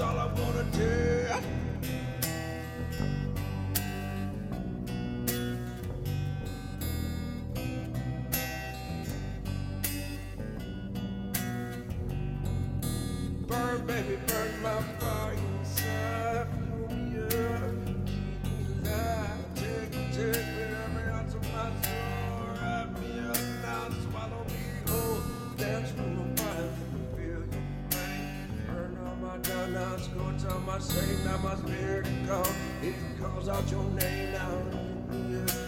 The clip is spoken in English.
all I wanna do. now. It's going time I say now. My spirit come calls. It calls out your name now. Yeah.